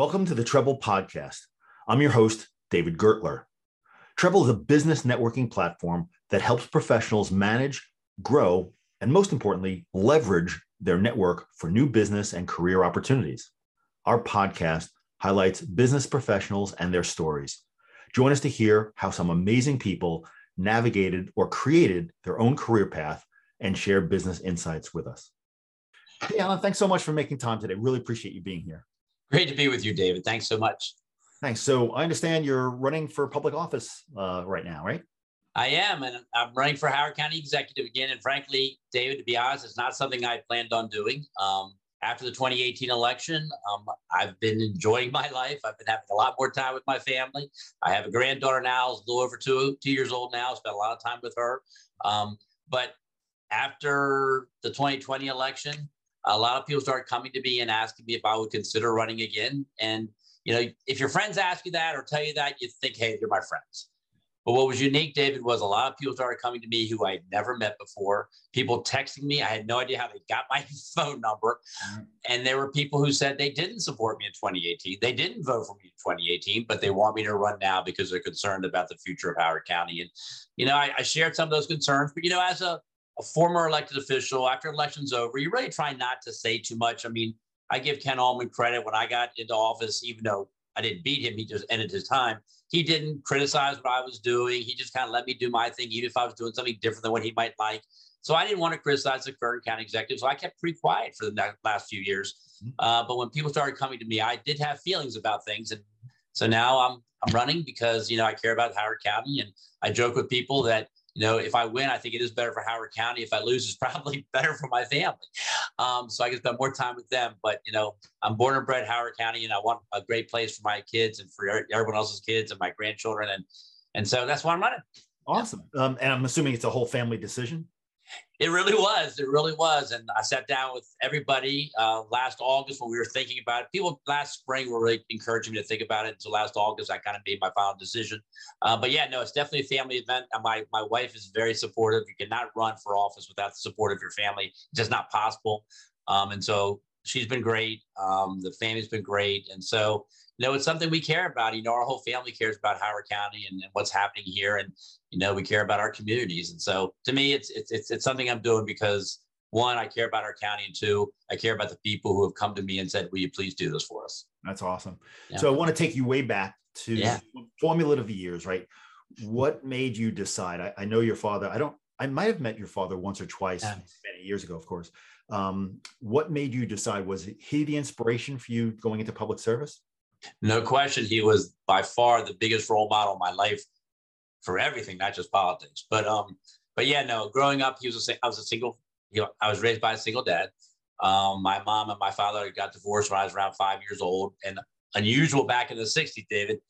Welcome to the Treble Podcast. I'm your host, David Gertler. Treble is a business networking platform that helps professionals manage, grow, and most importantly, leverage their network for new business and career opportunities. Our podcast highlights business professionals and their stories. Join us to hear how some amazing people navigated or created their own career path and share business insights with us. Hey, Allan, thanks so much for making time today. Really appreciate you being here. Great to be with you, David. Thanks so much. Thanks. So I understand you're running for public office uh, right now, right? I am, and I'm running for Howard County Executive again. And frankly, David, to be honest, it's not something I planned on doing. Um, after the 2018 election, um, I've been enjoying my life. I've been having a lot more time with my family. I have a granddaughter now, a little over two two years old now. Spent a lot of time with her. Um, but after the 2020 election, a lot of people started coming to me and asking me if I would consider running again. And you know, if your friends ask you that or tell you that, you think, hey, they're my friends. But what was unique, David, was a lot of people started coming to me who I'd never met before. People texting me. I had no idea how they got my phone number. Mm-hmm. And there were people who said they didn't support me in 2018. They didn't vote for me in 2018, but they want me to run now because they're concerned about the future of Howard County. And, you know, I, I shared some of those concerns, but, you know, as a, a former elected official, after election's over, you really try not to say too much. I mean, I give Ken Ulman credit when I got into office, even though I didn't beat him, he just ended his time. He didn't criticize what I was doing. He just kind of let me do my thing, even if I was doing something different than what he might like. So I didn't want to criticize the current county executive. So I kept pretty quiet for the last few years. Mm-hmm. Uh, but when people started coming to me, I did have feelings about things. And so now I'm I'm running because you know I care about Howard County, and I joke with people that you know, if I win, I think it is better for Howard County. If I lose, it's probably better for my family. Um, so I can spend more time with them. But you know, I'm born and bred Howard County, and I want a great place for my kids and for everyone else's kids and my grandchildren, and and so that's why I'm running. Awesome. Um, and I'm assuming it's a whole family decision. It really was. It really was. And I sat down with everybody uh, last August when we were thinking about it. People last spring were really encouraging me to think about it. Until last August, I kind of made my final decision. Uh, but yeah, no, it's definitely a family event. My, my wife is very supportive. You cannot run for office without the support of your family. It's just not possible. Um, and so she's been great. Um, the family's been great. And so, you know, it's something we care about. You know, our whole family cares about Howard County and, and what's happening here. And, you know, we care about our communities. And so to me, it's, it's, it's, it's something I'm doing because one, I care about our county. And two, I care about the people who have come to me and said, will you please do this for us? That's awesome. Yeah. So I want to take you way back to yeah. formative years, right? What made you decide? I, I, know your father, I don't, I might have met your father once or twice yeah. many years ago, of course. Um, what made you decide? Was he the inspiration for you going into public service? No question. He was by far the biggest role model in my life for everything, not just politics. But um, but yeah, no. Growing up, he was a I was a single. You know, I was raised by a single dad. Um, my mom and my father got divorced when I was around five years old, and unusual back in the '60s, David.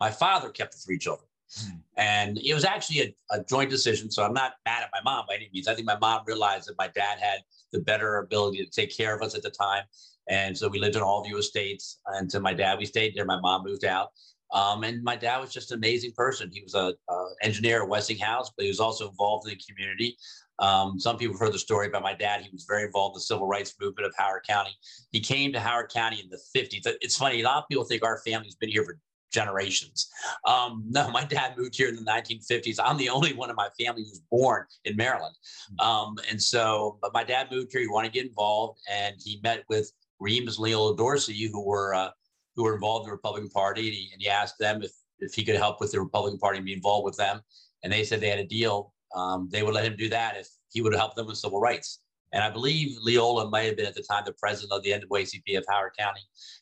My father kept the three children. Hmm. And it was actually a, a, joint decision. So I'm not mad at my mom by any means. I think my mom realized that my dad had the better ability to take care of us at the time. And so we lived in all Allview Estates. And so my dad, we stayed there. My mom moved out. Um, and my dad was just an amazing person. He was a, a, engineer at Westinghouse, but he was also involved in the community. Um, some people have heard the story about my dad. He was very involved in the civil rights movement of Howard County. He came to Howard County in the 50s. It's funny, a lot of people think our family's been here for generations. Um, no, my dad moved here in the 1950s. I'm the only one in my family who was born in Maryland. Hmm. Um, and so, but my dad moved here. He wanted to get involved, and he met with Reams, Leola Dorsey, who were uh, who were involved in the Republican Party, and he, and he, asked them if if he could help with the Republican Party and be involved with them. And they said they had a deal. Um, they would let him do that if he would help them with civil rights. And I believe Leola might have been at the time the president of the NAACP of Howard County.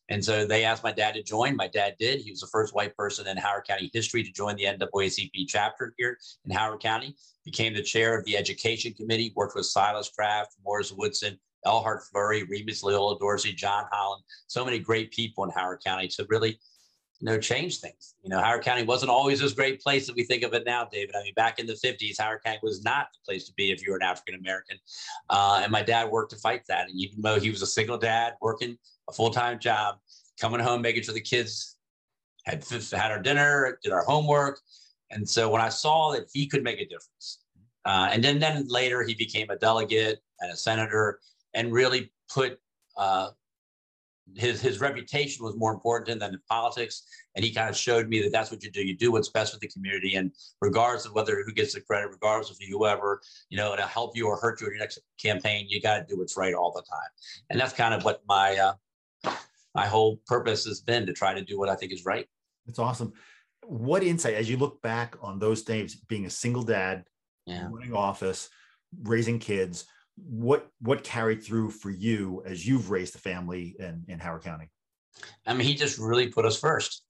And so they asked my dad to join. My dad did. He was the first white person in Howard County history to join the NAACP chapter here in Howard County, became the chair of the education committee, worked with Silas Craft, Morris Woodson, Elhart Flurry, Remus Leola Dorsey, John Holland, so many great people in Howard County to really you know, change things. You know, Howard County wasn't always this great place that we think of it now, David. I mean, back in the 50s, Howard County was not the place to be if you were an African American. Uh, and my dad worked to fight that. And even though he was a single dad working a full time job, coming home, making sure the kids had, had our dinner, did our homework. And so when I saw that he could make a difference, uh, and then, then later he became a delegate and a senator and really put uh, his his reputation was more important than the politics. And he kind of showed me that that's what you do. You do what's best for the community. And regardless of whether who gets the credit regardless of whoever you know to help you or hurt you in your next campaign you got to do what's right all the time. And that's kind of what my uh, my whole purpose has been to try to do what i think is right. That's awesome. What insight as you look back on those days being a single dad yeah. running office raising kids what what carried through for you as you've raised a family in, in Howard County? I mean, he just really put us first.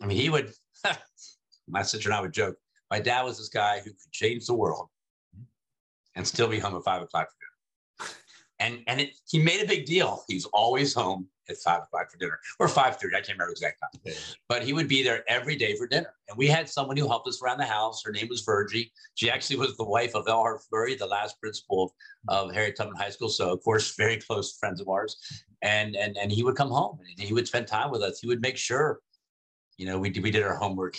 I mean, he would, my sister and I would joke, my dad was this guy who could change the world and still be home at five o'clock for dinner. And and it, he made a big deal. He was always home at five o'clock for dinner or five thirty. I can't remember exact time, yeah. but he would be there every day for dinner. And we had someone who helped us around the house. Her name was Virgie. She actually was the wife of Elhart Flurry, the last principal of Harriet Tubman High School. So of course, very close friends of ours. And and and he would come home and he would spend time with us. He would make sure, you know, we we did our homework.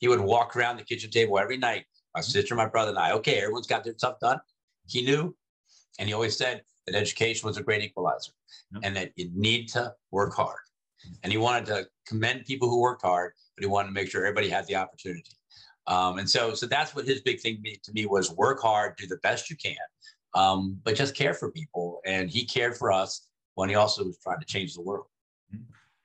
He would walk around the kitchen table every night. My sister, my brother, and I. Okay, everyone's got their stuff done. He knew, and he always said that education was a great equalizer and that you need to work hard. And he wanted to commend people who worked hard, but he wanted to make sure everybody had the opportunity. Um, and so, so that's what his big thing to me was work hard, do the best you can, um, but just care for people. And he cared for us when he also was trying to change the world.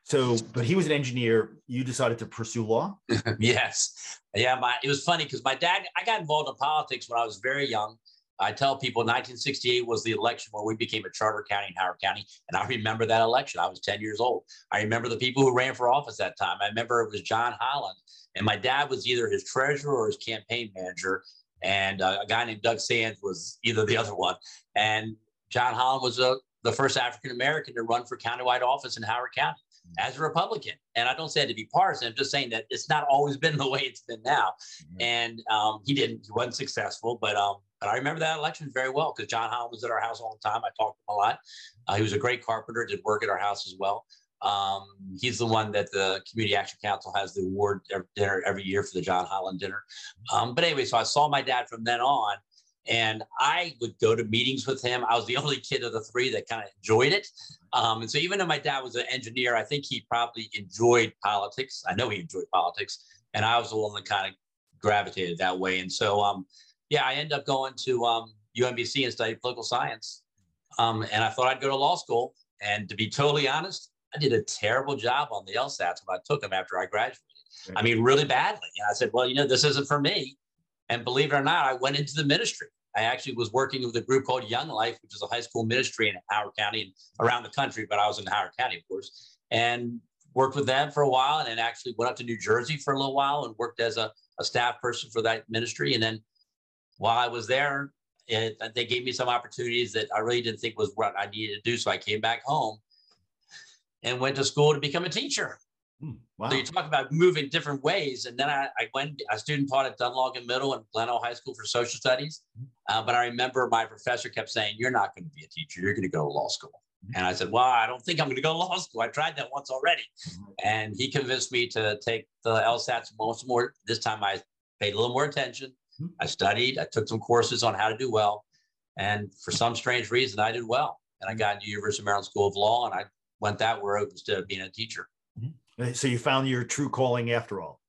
So, but he was an engineer. You decided to pursue law. yes, yeah. My it was funny because my dad. I got involved in politics when I was very young. I tell people 1968 was the election where we became a charter county in Howard County. And I remember that election. I was 10 years old. I remember the people who ran for office that time. I remember it was John Holland. And my dad was either his treasurer or his campaign manager. And uh, a guy named Doug Sands was either the other one. And John Holland was a, uh, the first African American to run for countywide office in Howard County as a Republican. And I don't say it to be partisan. I'm just saying that it's not always been the way it's been now. Mm-hmm. And um, he didn't, he wasn't successful, but um, but I remember that election very well because John Holland was at our house all the time. I talked to him a lot. Uh, he was a great carpenter, did work at our house as well. Um, he's the one that the Community Action Council has the award dinner every year for the John Holland dinner. Um, but anyway, so I saw my dad from then on, and I would go to meetings with him. I was the only kid of the three that kind of enjoyed it. Um, and so even though my dad was an engineer, I think he probably enjoyed politics. I know he enjoyed politics, and I was the one that kind of gravitated that way. And so, um, yeah, I ended up going to um, UMBC and studied political science. Um, and I thought I'd go to law school. And to be totally honest, I did a terrible job on the LSATs when I took them after I graduated. I mean, really badly. And I said, well, you know, this isn't for me. And believe it or not, I went into the ministry. I actually was working with a group called Young Life, which is a high school ministry in Howard County and around the country, but I was in Howard County, of course, and worked with them for a while and then actually went up to New Jersey for a little while and worked as a, a staff person for that ministry. And then while I was there, it, they gave me some opportunities that I really didn't think was what I needed to do. So I came back home and went to school to become a teacher. Hmm, wow. So you talk about moving different ways. And then I, I went, I student taught at Dunloggin Middle and Glenelg High School for social studies. Hmm. Uh, but I remember my professor kept saying, You're not going to be a teacher, you're going to go to law school. Hmm. And I said, Well, I don't think I'm going to go to law school. I tried that once already. And he convinced me to take the LSATs most more. This time I paid a little more attention Mm-hmm. I studied, I took some courses on how to do well. And for some strange reason, I did well. And I mm-hmm. got into University of Maryland School of Law and I went that route instead of being a teacher. Mm-hmm. So you found your true calling after all.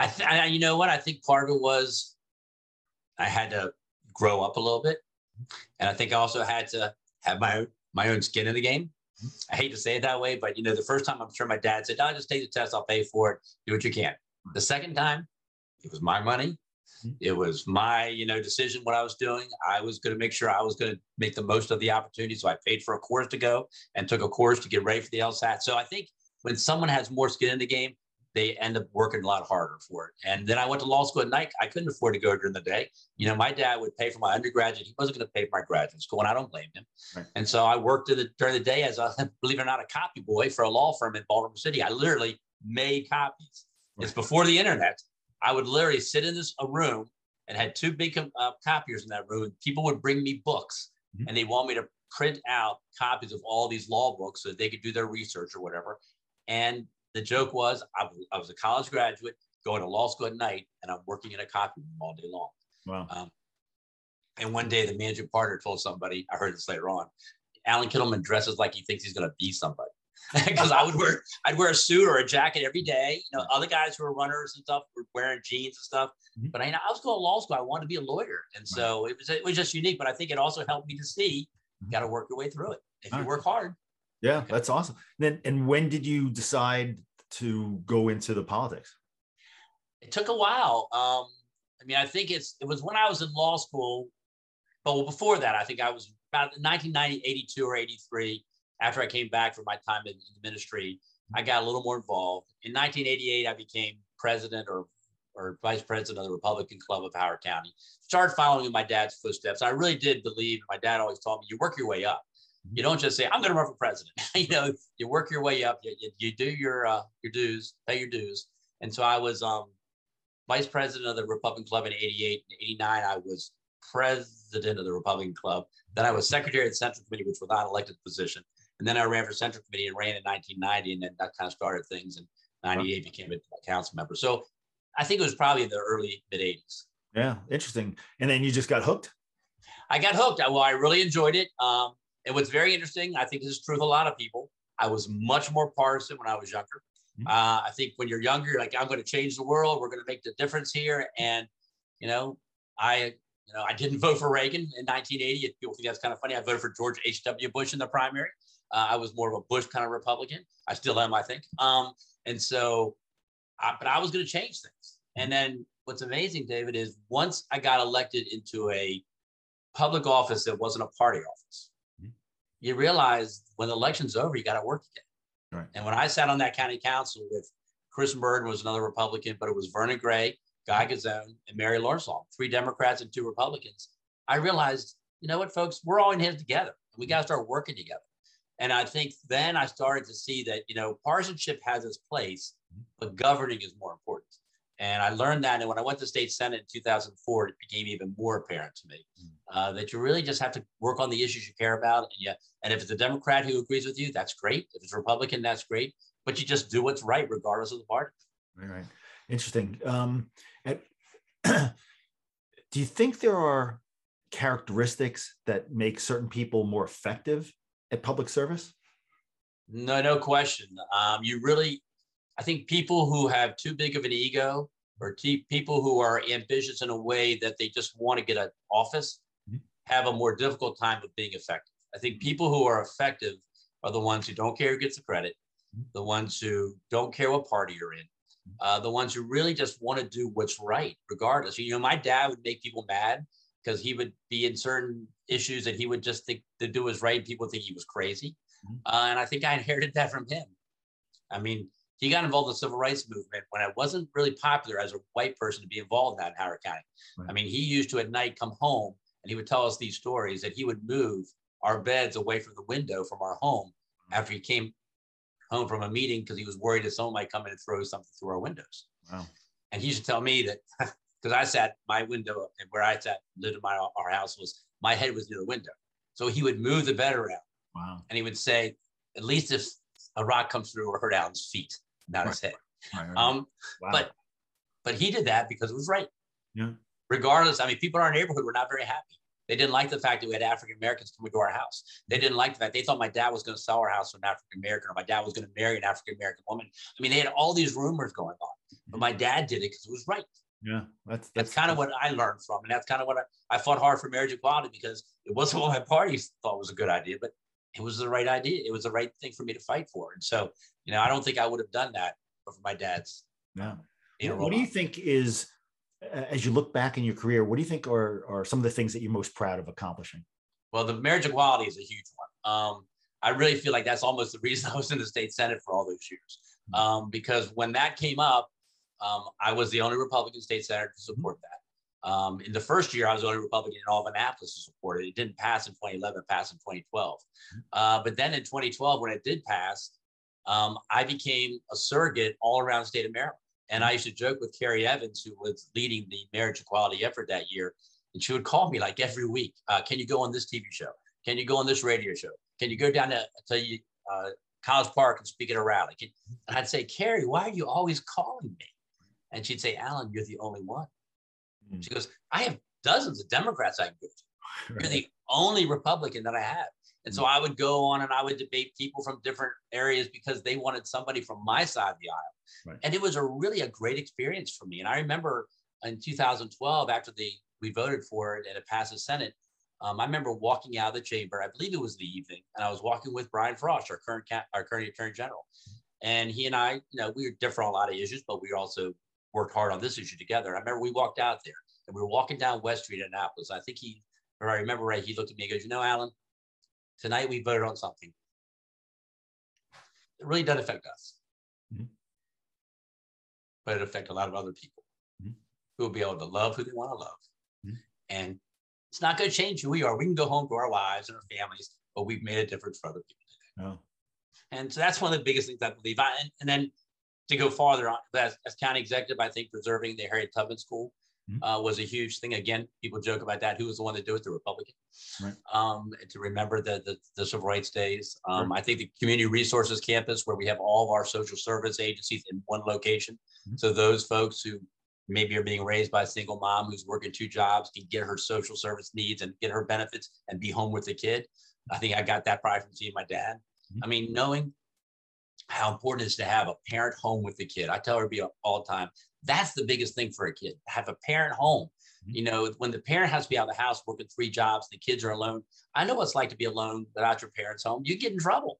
I, th- I, you know what? I think part of it was I had to grow up a little bit, mm-hmm. and I think I also had to have my my own skin in the game. I hate to say it that way, but you know, the first time I'm sure my dad said, "I "No, just take the test. I'll pay for it. Do what you can." The second time, it was my money. Mm-hmm. It was my, you know, decision what I was doing. I was going to make sure I was going to make the most of the opportunity. So I paid for a course to go and took a course to get ready for the LSAT. So I think when someone has more skin in the game, they end up working a lot harder for it. And then I went to law school at night. I couldn't afford to go during the day. You know, my dad would pay for my undergraduate. He wasn't going to pay for my graduate school, and I don't blame him. Right. And so I worked the, during the day as a, believe it or not, a copy boy for a law firm in Baltimore City. I literally made copies. Right. It's before the internet. I would literally sit in this a room and had two big uh, copiers in that room. People would bring me books, mm-hmm. and they want me to print out copies of all these law books so that they could do their research or whatever. And the joke was, I, I was a college graduate going to law school at night, and I'm working in a copy room all day long. Wow. Um, and one day, the managing partner told somebody, I heard this later on, Allan Kittleman dresses like he thinks he's going to be somebody. Because I would wear, I'd wear a suit or a jacket every day. You know, other guys who were runners and stuff were wearing jeans and stuff. Mm-hmm. But I, I was going to law school. I wanted to be a lawyer, and so right. it was it was just unique. But I think it also helped me to see you got to work your way through it if All you work hard. Yeah, okay. that's awesome. Then, and when did you decide to go into the politics? It took a while. Um, I mean, I think it's it was when I was in law school, but before that, I think I was about 1990, 82 or 83. After I came back from my time in, the ministry, I got a little more involved. In 1988, I became president or or vice president of the Republican Club of Howard County. Started following in my dad's footsteps. I really did believe. My dad always taught me, you work your way up. You don't just say, "I'm going to run for president." you know, you work your way up. You, you, you do your uh, your dues, pay your dues. And so I was um, vice president of the Republican Club in '88 and '89. I was president of the Republican Club. Then I was secretary of the Central Committee, which was not an elected position. And then I ran for Central Committee and ran in 1990, and then that kind of started things. And '98 became a council member. So I think it was probably the early mid 80s. Yeah, interesting. And then you just got hooked. I got hooked. Well, I really enjoyed it. Um, and what's very interesting, I think this is true of a lot of people. I was much more partisan when I was younger. Mm-hmm. Uh, I think when you're younger, you're like, I'm going to change the world. We're going to make the difference here. And, you know, I, you know, I didn't vote for Reagan in 1980. People think that's kind of funny. I voted for George H.W. Bush in the primary. Uh, I was more of a Bush kind of Republican. I still am, I think. Um, and so, I, but I was going to change things. And then what's amazing, David, is once I got elected into a public office that wasn't a party office, you realize when the election's over, you got to work again. Right. And when I sat on that county council with Chris Merdon was another Republican, but it was Vernon Gray, Guy Guzzone, and Mary Lorsung three Democrats and two Republicans. I realized, you know what, folks, we're all in here together. And we got to start working together. And I think then I started to see that, you know, partisanship has its place, but governing is more important. And I learned that. And when I went to state senate in 2004, it became even more apparent to me hmm. uh, that you really just have to work on the issues you care about. And yeah, and if it's a Democrat who agrees with you, that's great. If it's a Republican, that's great. But you just do what's right, regardless of the party. Right. right. Interesting. Um, at, do you think there are characteristics that make certain people more effective at public service? No, no question. Um, you really, I think people who have too big of an ego or t- people who are ambitious in a way that they just want to get an office mm-hmm. have a more difficult time of being effective. I think people who are effective are the ones who don't care who gets the credit, mm-hmm. the ones who don't care what party you're in, mm-hmm. uh, the ones who really just want to do what's right, regardless. You know, my dad would make people mad because he would be in certain issues that he would just think to do was right. People think he was crazy. Uh, and I think I inherited that from him. I mean, he got involved in the civil rights movement when it wasn't really popular as a white person to be involved in that in Howard County. Right. I mean, he used to at night come home and he would tell us these stories that he would move our beds away from the window from our home after he came home from a meeting because he was worried that someone might come in and throw something through our windows. Wow. And he used to tell me that because I sat my window and where I sat lived in my our house was my head was near the window. So he would move the bed around. Wow. And he would say, at least if a rock comes through or hurt Allan's feet, not right. his head. Right, right. Um, wow. But but he did that because it was right. Yeah. Regardless, I mean, people in our neighborhood were not very happy. They didn't like the fact that we had African Americans coming to our house. They didn't like the fact they thought my dad was going to sell our house to an African American or my dad was going to marry an African American woman. I mean, they had all these rumors going on, but my dad did it because it was right. Yeah, that's that's, that's kind of what I learned from, and that's kind of what I, I fought hard for marriage equality because it wasn't what my party thought was a good idea, but it was the right idea. It was the right thing for me to fight for. And so, you know, I don't think I would have done that for my dad's. No. You what do you think is, as you look back in your career, what do you think are, are some of the things that you're most proud of accomplishing? Well, the marriage equality is a huge one. Um, I really feel like that's almost the reason I was in the state senate for all those years, hmm. um, because when that came up, um, I was the only Republican state senator to support that. Um, in the first year, I was the only Republican in all of Annapolis to support it. It didn't pass in 2011, it passed in 2012. Mm-hmm. Uh, but then in 2012, when it did pass, um, I became a surrogate all around the state of Maryland. And I used to joke with Carrie Evans, who was leading the marriage equality effort that year. And she would call me like every week uh, Can you go on this TV show? Can you go on this radio show? Can you go down to, to uh, College Park and speak at a rally? And I'd say, Carrie, why are you always calling me? And she'd say, Allan, you're the only one. Mm. She goes, I have dozens of Democrats I can go to. You're the only Republican that I have. And so I would go on and I would debate people from different areas because they wanted somebody from my side of the aisle. Right. And it was a really a great experience for me. And I remember in 2012, after the we voted for it and it passed the Senate, um, I remember walking out of the chamber. I believe it was the evening, and I was walking with Brian Frosh, our current our current Attorney General, and he and I, you know, we were different on a lot of issues, but we also worked hard on this issue together. I remember we walked out there and we were walking down West Street in Annapolis. I think he, or I remember right, he looked at me and goes, "You know, Allan, tonight we voted on something. It really doesn't affect us, mm-hmm. but it affects a lot of other people mm-hmm. who will be able to love who they want to love, mm-hmm. and it's not going to change who we are. We can go home to our wives and our families, but we've made a difference for other people today. Oh. And so that's one of the biggest things I believe. I, and, and then to go farther on, as, as, county executive, I think preserving the Harriet Tubman School mm-hmm. uh, was a huge thing. Again, people joke about that. Who was the one to do it? The Republican. Right. Um, to remember the, the, the, civil rights days. Um, right. I think the community resources campus, where we have all of our social service agencies in one location. Mm-hmm. So those folks who maybe are being raised by a single mom who's working two jobs can get her social service needs and get her benefits and be home with the kid. I think I got that probably from seeing my dad. Mm-hmm. I mean, knowing how important it is to have a parent home with the kid. I tell her be all the time. That's the biggest thing for a kid. Have a parent home. Mm-hmm. You know, when the parent has to be out of the house working three jobs, the kids are alone. I know what it's like to be alone without your parents home. You get in trouble.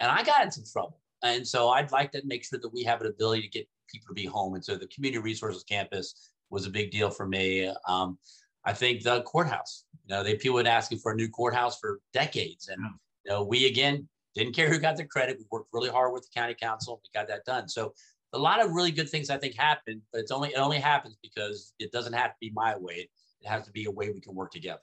And I got into trouble. And so I'd like to make sure that we have an ability to get people to be home. And so the community resources campus was a big deal for me. Um, I think the courthouse, you know, they people had asking for a new courthouse for decades. And, you know, we again didn't care who got the credit. We worked really hard with the county council. We got that done. So a lot of really good things I think happened, but it's only, it only happens because it doesn't have to be my way. It has to be a way we can work together.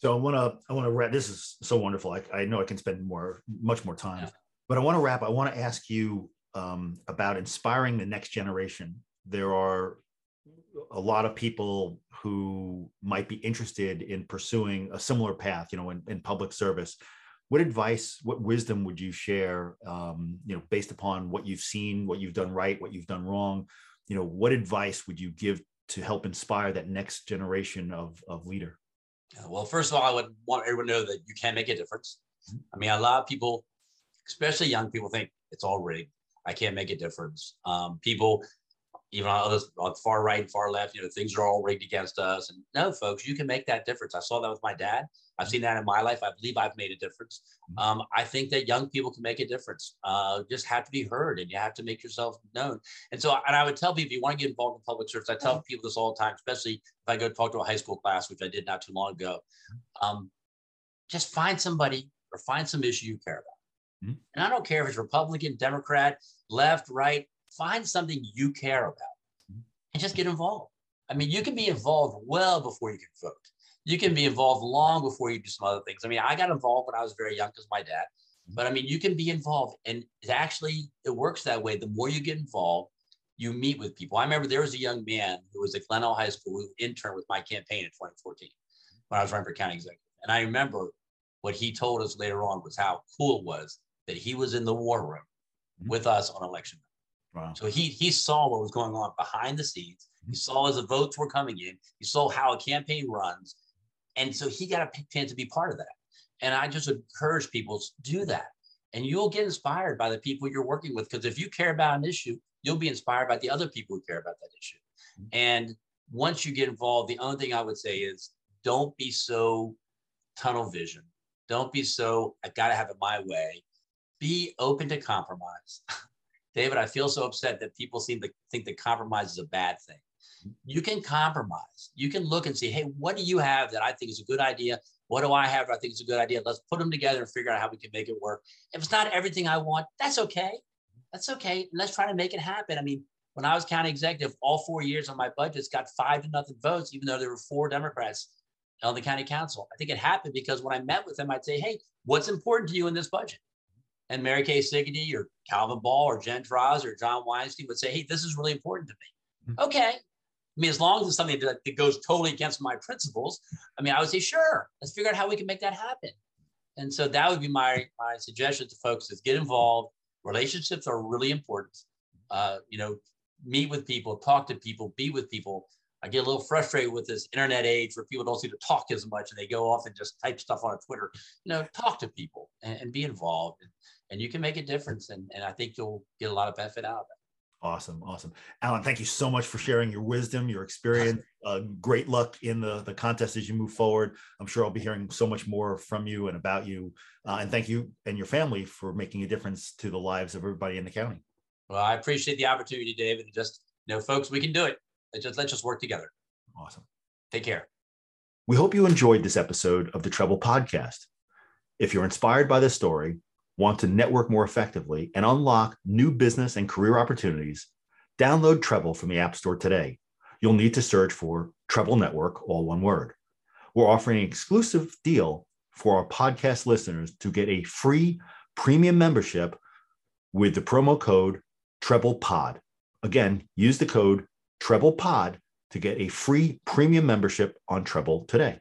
So I want to, I want to wrap. This is so wonderful. I, I know I can spend more, much more time, yeah. but I want to wrap. I want to ask you um, about inspiring the next generation. There are a lot of people who might be interested in pursuing a similar path, you know, in, in public service. What advice, what wisdom would you share, um, you know, based upon what you've seen, what you've done right, what you've done wrong? You know, what advice would you give to help inspire that next generation of, of leader? Well, first of all, I would want everyone to know that you can make a difference. Mm-hmm. I mean, a lot of people, especially young people, think it's all rigged. I can't make a difference. Um, people, even on, the, on far right and far left, you know, things are all rigged against us. And no, folks, you can make that difference. I saw that with my dad. I've seen that in my life. I believe I've made a difference. Mm-hmm. Um, I think that young people can make a difference. Uh, just have to be heard, and you have to make yourself known. And so, and I would tell people, if you want to get involved in public service, I tell people this all the time, especially if I go talk to a high school class, which I did not too long ago. Um, just find somebody or find some issue you care about Mm-hmm. And I don't care if it's Republican, Democrat, left, right, find something you care about mm-hmm. and just get involved. I mean, you can be involved well before you can vote. You can be involved long before you do some other things. I mean, I got involved when I was very young because my dad, mm-hmm. but I mean, you can be involved and it actually, it works that way. The more you get involved, you meet with people. I remember there was a young man who was at Glenelg High School who interned with my campaign in 2014 when I was running for county executive. And I remember what he told us later on was how cool it was that he was in the war room mm-hmm. with us on election night. Wow. So he he saw what was going on behind the scenes. Mm-hmm. He saw as the votes were coming in. He saw how a campaign runs, and so he got a chance to be part of that. And I just encourage people to do that, and you'll get inspired by the people you're working with. Because if you care about an issue, you'll be inspired by the other people who care about that issue. Mm-hmm. And once you get involved, the only thing I would say is don't be so tunnel vision. Don't be so I got to have it my way be open to compromise. David, I feel so upset that people seem to think that compromise is a bad thing. Mm-hmm. You can compromise. You can look and see, hey, what do you have that I think is a good idea? What do I have that I think is a good idea? Let's put them together and figure out how we can make it work. If it's not everything I want, that's okay. That's okay. Let's try to make it happen. I mean, when I was county executive, all four years on my budgets got five to nothing votes, even though there were four Democrats on the county council. I think it happened because when I met with them, I'd say, hey, what's important to you in this budget? And Mary Kay Sigaty or Calvin Ball or Jen Terrasa or John Weinstein would say, hey, this is really important to me. Mm-hmm. Okay. I mean, as long as it's something that, that goes totally against my principles, I mean, I would say, sure, let's figure out how we can make that happen. And so that would be my, my suggestion to folks is get involved. Relationships are really important. Uh, you know, meet with people, talk to people, be with people. I get a little frustrated with this internet age where people don't seem to talk as much and they go off and just type stuff on Twitter. You know, talk to people and, and be involved, and, you can make a difference. And, and I think you'll get a lot of benefit out of it. Awesome, awesome, Allan. Thank you so much for sharing your wisdom, your experience. Uh, great luck in the the contest as you move forward. I'm sure I'll be hearing so much more from you and about you. Uh, and thank you and your family for making a difference to the lives of everybody in the county. Well, I appreciate the opportunity, David. Just you know, folks, we can do it. Let's just let's just work together. Awesome. Take care. We hope you enjoyed this episode of the Treble Podcast. If you're inspired by this story, want to network more effectively and unlock new business and career opportunities, download Treble from the App Store today. You'll need to search for Treble Network, all one word. We're offering an exclusive deal for our podcast listeners to get a free premium membership with the promo code TreblePod. Again, use the code TreblePod to get a free premium membership on Treble today.